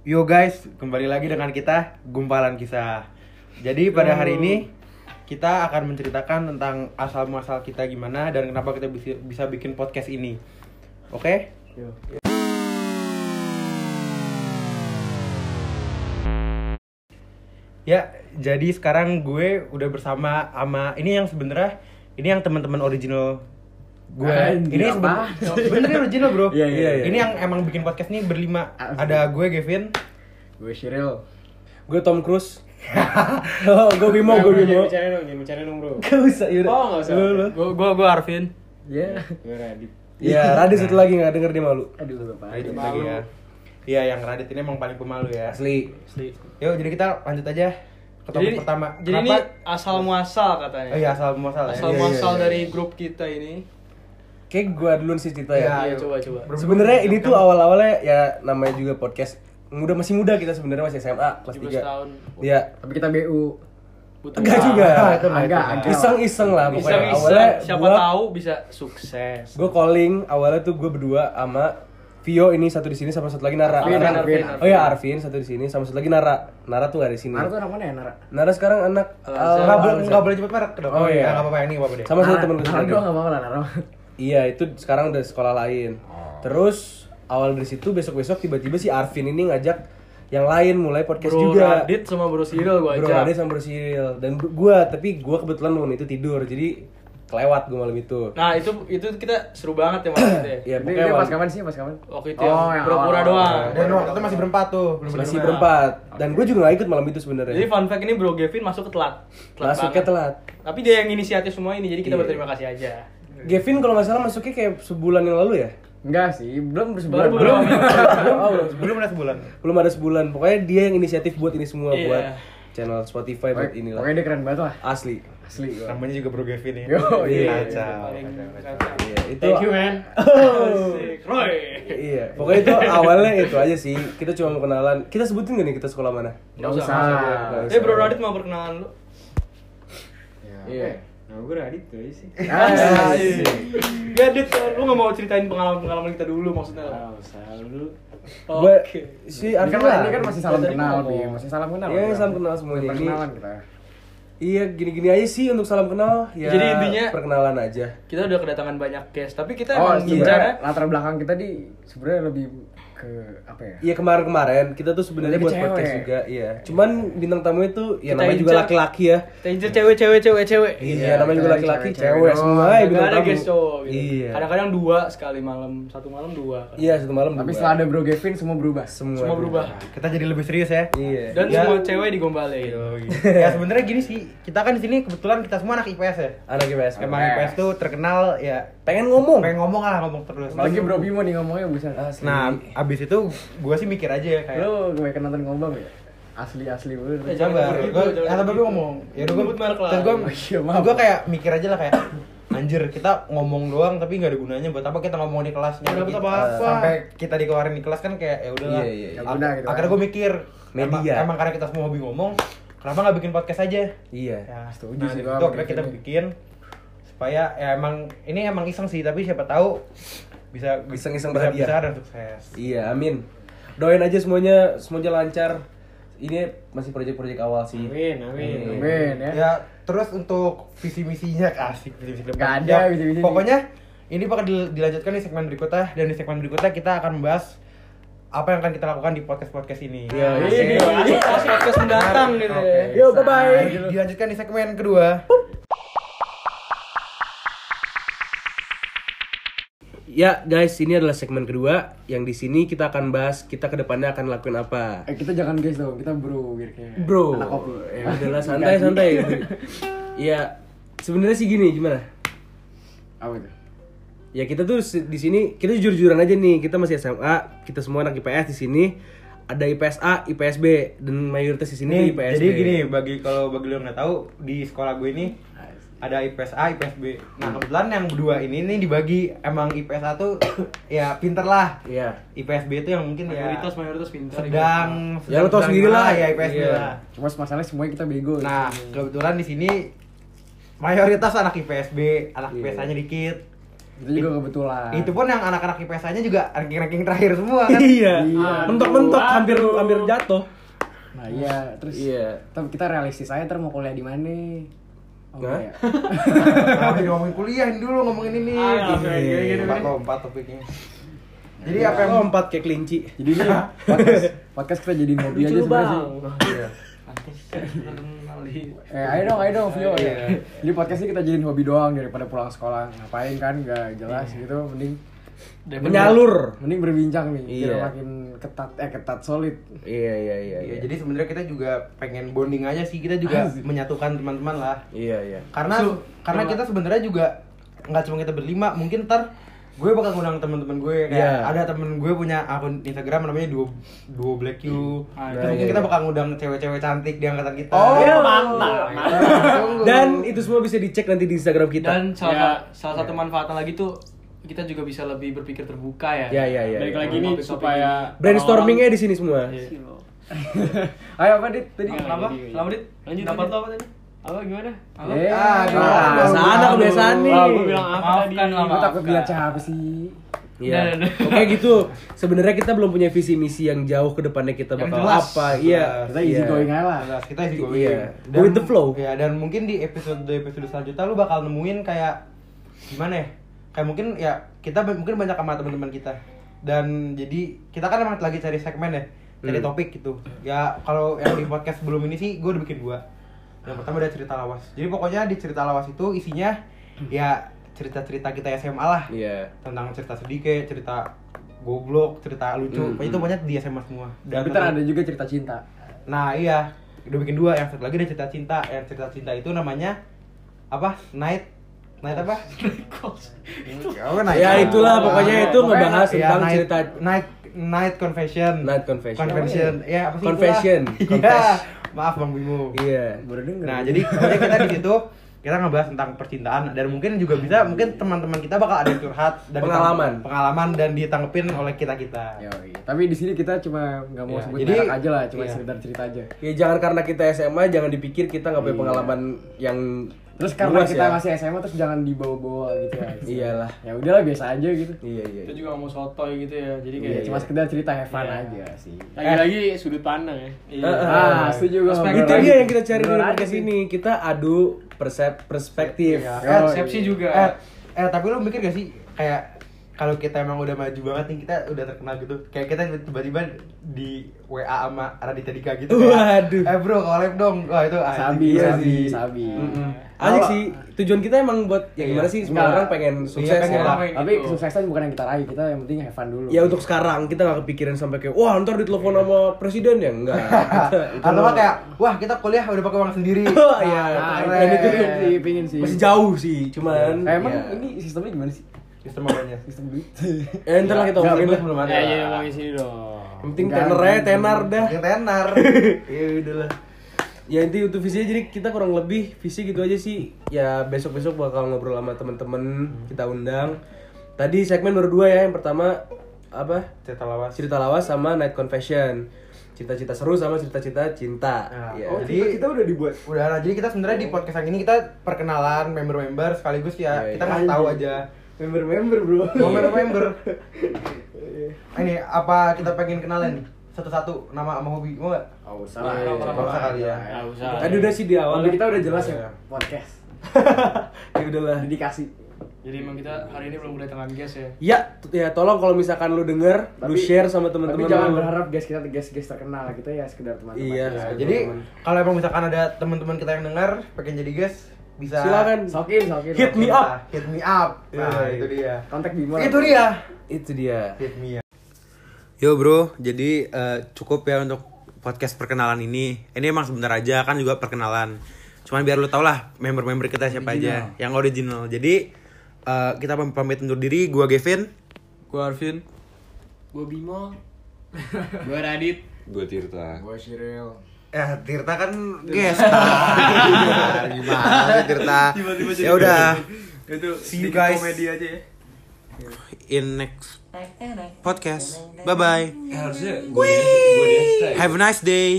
Yo guys, kembali lagi dengan kita Gumpalan Kisah. Jadi pada hari ini kita akan menceritakan tentang asal muasal kita gimana dan kenapa kita bisa, bisa bikin podcast ini. Oke? Ya, jadi sekarang gue udah bersama sama ini yang sebenarnya ini yang teman-teman original gue. Ini apa? bener ini original, Bro. Iya, iya, iya. Ini yang emang bikin podcast ini berlima. Ada gue Gavin, Gue Shiril. Gue Tom Cruise. oh, gue Bimo, gue Bimo. Bicara dong, jangan bicara dong bro. Gak usah, yaudah. Oh nggak usah. Gue gue gue Arvin. Ya. Gue Radit. Iya, Radit satu lagi gak denger dia malu. Aduh, Bapak. Radit lagi ya. Iya, yang Radit ini emang paling pemalu ya. Asli. Asli. Yuk, jadi kita lanjut aja ke topik Jadi pertama. Jadi ini asal muasal katanya. Oh iya, asal muasal ya. Asal Iya, iya, muasal iya. dari grup kita ini. Kayak gue duluan sih cerita Iya, ya. Iya, coba coba. Sebenarnya ini tuh awal-awalnya ya namanya juga podcast. Muda masih muda kita sebenarnya masih SMA kelas 17 3. tahun. Iya. Tapi kita BU. Butuh Enggak juga. mah. agak. Iseng-iseng lah pokoknya. bisa. Awalnya Siapa gua, tahu bisa sukses. Gue calling awalnya tuh gue berdua sama Vio ini satu di sini sama satu lagi Nara. Arvin, Nara- Arvin, Oh ya Arvin satu di sini sama satu lagi Nara. Nara tuh gak di sini. Nara tuh anak mana ya, Nara? Nara sekarang anak Nggak boleh Al-Azhar. nggak boleh cepet merek dong. Oh, iya. Nggak apa-apa ini nggak apa-apa deh. Sama satu Nara- temen gue Nara doang lagi. gak mau lah, Nara. Iya itu sekarang udah sekolah lain. Terus awal dari situ besok-besok tiba-tiba si Arvin ini ngajak yang lain mulai podcast Bro juga. Radit sama Bro Cyril gue Bro ajak. Radit sama Bro Cyril dan bro- gua tapi gua kebetulan malam itu tidur jadi kelewat gua malam itu. Nah itu itu kita seru banget ya malam itu ya. Iya Dia, pokoknya pas kapan sih? Pas kapan? Waktu itu Oh, yang yang pura-pura doang. Dan waktu itu masih berempat tuh, belum masih berempat dan gue juga gak ikut malam itu sebenarnya. Jadi fun fact ini Bro Gavin masuk ke telat. Masuknya banget. telat. Tapi dia yang inisiatif semua ini jadi kita Iya. berterima kasih aja. Gavin kalau nggak salah masuknya kayak sebulan yang lalu ya. Enggak sih, belum sebulan. Baru belum. oh, Belum ada sebulan. belum ada sebulan. Pokoknya dia yang inisiatif buat ini semua Iya. buat channel Spotify buat inilah. pokoknya dia keren banget lah. Asli. Asli gua. Namanya juga Bro Gavin ya. Yo, iya. Kacau. Kacau. Iya, itu Thank you man. Oh. Asik. Roy. Iya, pokoknya itu awalnya itu aja sih. Kita cuma mau kenalan. Kita sebutin gak nih kita sekolah mana? Nggak Nggak usah. Nggak usah. Eh Bro Radit mau perkenalan lu. Iya. Nah, gue Radit tuh aja sih. Asik. Gak Dit, lu gak mau ceritain pengalaman-pengalaman kita dulu maksudnya. Ah, usah Oke. si Ini Arvin kan, lah. ini kan masih salam kenal. Bi. Masih salam kenal. Iya, salam kenal semuanya. Ini- Perkenalan kita. Iya, gini-gini aja sih untuk salam kenal. Ya, Jadi intinya- perkenalan aja. Kita udah kedatangan banyak guest, tapi kita Oh, emang iya. sebenarnya bicara latar belakang kita di sebenarnya lebih ke apa ya? Iya kemarin-kemarin kita tuh sebenarnya buat cewek. podcast juga, iya. Cuman bintang tamu itu ya Kita namanya juga laki-laki ya. kita incer cewek-cewek cewek-cewek. Iya, namanya juga cewek, laki-laki, cewek, cewek, cewek semua ya bintang ada tamu. guest cowok gitu. Iya. Kadang-kadang dua sekali malam, satu malam dua. Iya, satu malam Tapi setelah ada Bro Gavin semua berubah. semua, Semua berubah. Kita jadi lebih serius ya. Iya. Dan Ya. semua cewek digombalin. ya sebenarnya gini sih, kita kan di sini kebetulan kita semua anak IPS ya. Anak IPS. Emang IPS tuh terkenal ya pengen ngomong. pengen ngomong lah ngomong terus. Apalagi Bro Bimo nih ngomongnya buset. Asli. Nah, abis itu gue sih mikir aja kayak Lu kebanyakan nonton ngobam ya? Asli asli banget. Jangan sabar, gitu, gue gitu. gue ngomong, ya udah gue Sebut merek lah. terus gue, iya, gue kayak mikir aja lah kayak anjir kita ngomong doang tapi nggak ada gunanya buat apa kita ngomong di kelas Nggak dapet Kita- apa-apa. sampai kita dikeluarin di kelas kan kayak ya udahlah Iya, iya, iya. Gitu kan. akhirnya gue mikir emang, Media. emang karena kita semua hobi ngomong kenapa nggak bikin podcast aja Iya. ya Setuju nah, sih itu akhirnya kita bikin supaya ya emang ini emang iseng sih tapi siapa tahu bisa Iseng-iseng bisa berhadiah. besar dan sukses Iya, amin. Doain aja semuanya semuanya lancar. Ini masih proyek-proyek awal sih. Amin, amin. Amin ya. Ya, terus untuk visi misinya asik visi misi Nggak ada visi-misi. Pokoknya ini bakal dil- dilanjutkan di segmen berikutnya dan di segmen berikutnya kita akan membahas apa yang akan kita lakukan di podcast podcast ini. Iya, Nah, ini. podcast mendatang gitu Oke. ya. Yo, bye-bye. Nah, Dilanjutkan di segmen kedua. Ya guys, ini adalah segmen kedua yang di sini kita akan bahas kita ke depannya akan lakuin apa. Eh kita jangan guys dong, kita bro biar kayak Bro, anak kopi. ya udahlah santai santai. Iya, sebenarnya sih gini gimana? Apa itu? Ya kita tuh di sini kita jujur-jujuran aja nih. Kita masih SMA, kita semua anak IPS di sini. Ada IPS A, IPS B dan mayoritas di sini tuh Nih, IPS jadi B. gini bagi kalau bagi lo yang nggak tahu di sekolah gue ini ada IPS A, IPS B. Nah kebetulan yang berdua ini nih dibagi emang IPS A tuh ya pinter lah. Iya. IPS B itu yang mungkin ya Mayoritas mayoritas pintar. sedang Ya, lo tau sedang sendiri gimana lah. ya IPS B Iya. lah. Cuma masalahnya semuanya kita bego. Nah kebetulan di sini mayoritas anak IPS B, anak Iya. IPS A-nya dikit. Itu juga kebetulan. Itu pun yang anak-anak IPS-nya juga ranking-ranking terakhir semua kan. Iya. Iya. Mentok-mentok hampir hampir jatuh. Nah iya, terus Iya. tapi kita realistis aja ntar mau kuliah di mana? Oh, enggak ya? Kenapa jadi ngomongin kuliah ini dulu ngomongin ini. Ah, Gini. Lompat lompat topiknya. Jadi apa yang lompat kayak kelinci? Jadi ini podcast, podcast kita jadiin hobi aja sebenarnya sih. Iya. Eh, ayo dong, ayo dong, Vio. Iya. ya. Jadi podcast ini kita jadiin hobi doang daripada pulang sekolah. Ngapain kan, nggak jelas gitu. Mending Menyalur. mending berbincang nih, biar Iya. makin ketat, eh ketat solid. Iya iya iya. Iya, jadi sebenarnya kita juga pengen bonding aja sih. Kita juga Asik. menyatukan teman-teman lah. Iya iya. Karena karena kita sebenarnya juga nggak cuma kita berlima, mungkin ntar gue bakal ngundang teman-teman gue kayak Iya. ada temen gue punya akun Instagram namanya duo duo black you Ah, Terus iya, mungkin iya, kita iya. bakal ngundang cewek-cewek cantik di angkatan kita Oh, Iya, mantap. Dan itu semua bisa dicek nanti di Instagram kita. Dan salah, Ya. salah satu manfaatnya lagi tuh kita juga bisa lebih berpikir terbuka ya. Ya, ya, ya, Balik ya. lagi nih supaya Brainstormingnya di sini semua. Iya. Ayo apa dit tadi? Iya. Kenapa? jadi- Selamat dit. Lanjut, Dapat lanjut. lo apa tadi? Apa gimana? Apa? Eh, ah, Kebiasaan, aduh. kebiasaan nih. Wah, gue bilang apa Maafkan tadi? Gue takut lihat siapa sih? Iya. Nah, nah, nah. Oke gitu. Sebenarnya kita belum punya visi misi yang jauh ke depannya kita Yang bakal jelas. apa. Iya. Kita easy iya. going aja lah. Jelas, kita isi going. Iya. Go with the flow. Ya, dan mungkin di episode episode selanjutnya lu bakal nemuin kayak gimana ya? Kayak mungkin ya kita mungkin banyak sama teman-teman kita. Dan jadi kita kan emang lagi cari segmen ya, cari Hmm. topik gitu. Ya kalau yang di podcast sebelum ini sih gue udah bikin dua. Yang pertama ada cerita lawas. Jadi pokoknya di cerita lawas itu isinya ya cerita-cerita kita SMA lah. Iya. Tentang cerita sedih kayak cerita goblok, cerita lucu. Hmm, Pokoknya itu hmm. banyak di SMA semua. Dan ntar ada juga cerita cinta. Nah iya, udah bikin dua. Yang satu lagi ada cerita cinta. Yang cerita cinta itu namanya apa? Night, night apa? Oh, night. Ya, itulah, pokoknya itu ngebahas ya, tentang night, cerita- night night confession. Night confession. Confession. Ya apa sih? Confession. Iya. Confess. Maaf Bang Bimo. Iya. Baru denger. Nah, jadi pokoknya kita di situ kita ngebahas tentang percintaan dan mungkin juga bisa mungkin teman-teman kita bakal ada curhat dan Pengalaman. pengalaman dan ditanggepin oleh kita kita. Yoi. Tapi di sini kita cuma nggak mau Iya, sebut jadi- aja lah, cuma iya. sekedar cerita aja. Ya jangan karena kita SMA jangan dipikir kita nggak punya Iya. pengalaman yang Terus karena luas kita ya. masih SMA terus jangan dibawa-bawa gitu ya. Iyalah. Ya udahlah biasa aja gitu. Iya iya. Kita juga nggak mau sotoy gitu ya. Jadi kayak Iya, cuma sekedar cerita have fun Iya. aja sih. lagi-lagi sudut pandang ya. Iya. Ah, setuju gue. Itu dia yang kita cari dari podcast ini. Kita adu persep perspektif. Iya. Persepsi iya. juga. Eh, eh tapi lu mikir gak sih kayak kalau kita emang udah maju banget nih kita udah terkenal gitu kayak kita tiba-tiba di WA sama Raditya Dika gitu kayak, Waduh. eh bro collab dong wah itu anjing. Sabi, Iya sabi, sih. sabi. Kalau- Asik sih. Tujuan kita emang buat ya Iya. gimana sih semua Enggak. orang pengen Iya, sukses pengen ya. Tapi gitu. kesuksesan bukan yang kita raih, kita yang penting have fun dulu. Ya untuk sekarang kita nggak kepikiran sampai kayak wah ntar ditelepon sama presiden ya enggak. Atau nggak kayak wah kita kuliah udah pakai uang sendiri Oh, iya. Nah, keren. dan itu tuh sih, pingin sih. Masih jauh sih, cuman emang ya. ini sistemnya gimana sih? Sistem apanya Sistem duit. Eh, ntar lah kita Nggak, omongin belum lah. belum ada Ya, ya ngomongin sini dong. Yang penting tenernya enggak. tenar dah. yang tenar ya udah lah Ya inti untuk visinya jadi kita kurang lebih visi gitu aja sih. Ya besok-besok bakal ngobrol sama temen-temen kita undang. Tadi segmen baru dua ya. Yang pertama apa? cerita lawas Cerita lawas sama night confession. Cita-cita seru sama cita-cita cinta. Nah, Ya. oh, jadi- kita udah dibuat. udah nah, jadi kita sebenarnya di podcast yang ini kita perkenalan member-member sekaligus ya Iya, kita iya. ngasih tahu aja Member-member, Bro. mau member-member ini apa kita pengen kenalan nih satu-satu nama sama hobi mau nggak Oh, Iya, salah. iya, Nggak usah kali ya. Nggak usah. Tadi udah sih di awal. Kita udah jelas Iya. ya podcast. ya udahlah. Dedikasi. Jadi emang kita hari ini belum kedatangan guest ya. Ya, ya tolong kalau misalkan lu denger, lu Tapi- share sama teman-teman Tapi jangan lu. berharap guys kita guys guys terkenal kita ya sekedar teman-teman. Iya, sekedar jadi kalau emang misalkan ada teman-teman kita yang dengar pengen jadi guest bisa Silakan. Sokin, sokin. Hit me up. hit me up nah itu dia Kontak Bimo. itu dia Itu dia. hit me up yo bro jadi eh, cukup ya untuk podcast perkenalan ini ini emang sebentar aja kan juga perkenalan cuman biar lu tau lah member-member kita siapa aja yang original jadi eh, kita pam- pamit undur diri gua Gavin Gua Arvin. Gue Bimo. Gue Radit. Gue Tirta. Gue Shiril. Ya, Tirta kan guest. Ah, Gimana Tirta? Ya udah. Itu See you guys komedi aja ya. in next podcast. Bye bye. harusnya gue gue Have a nice day.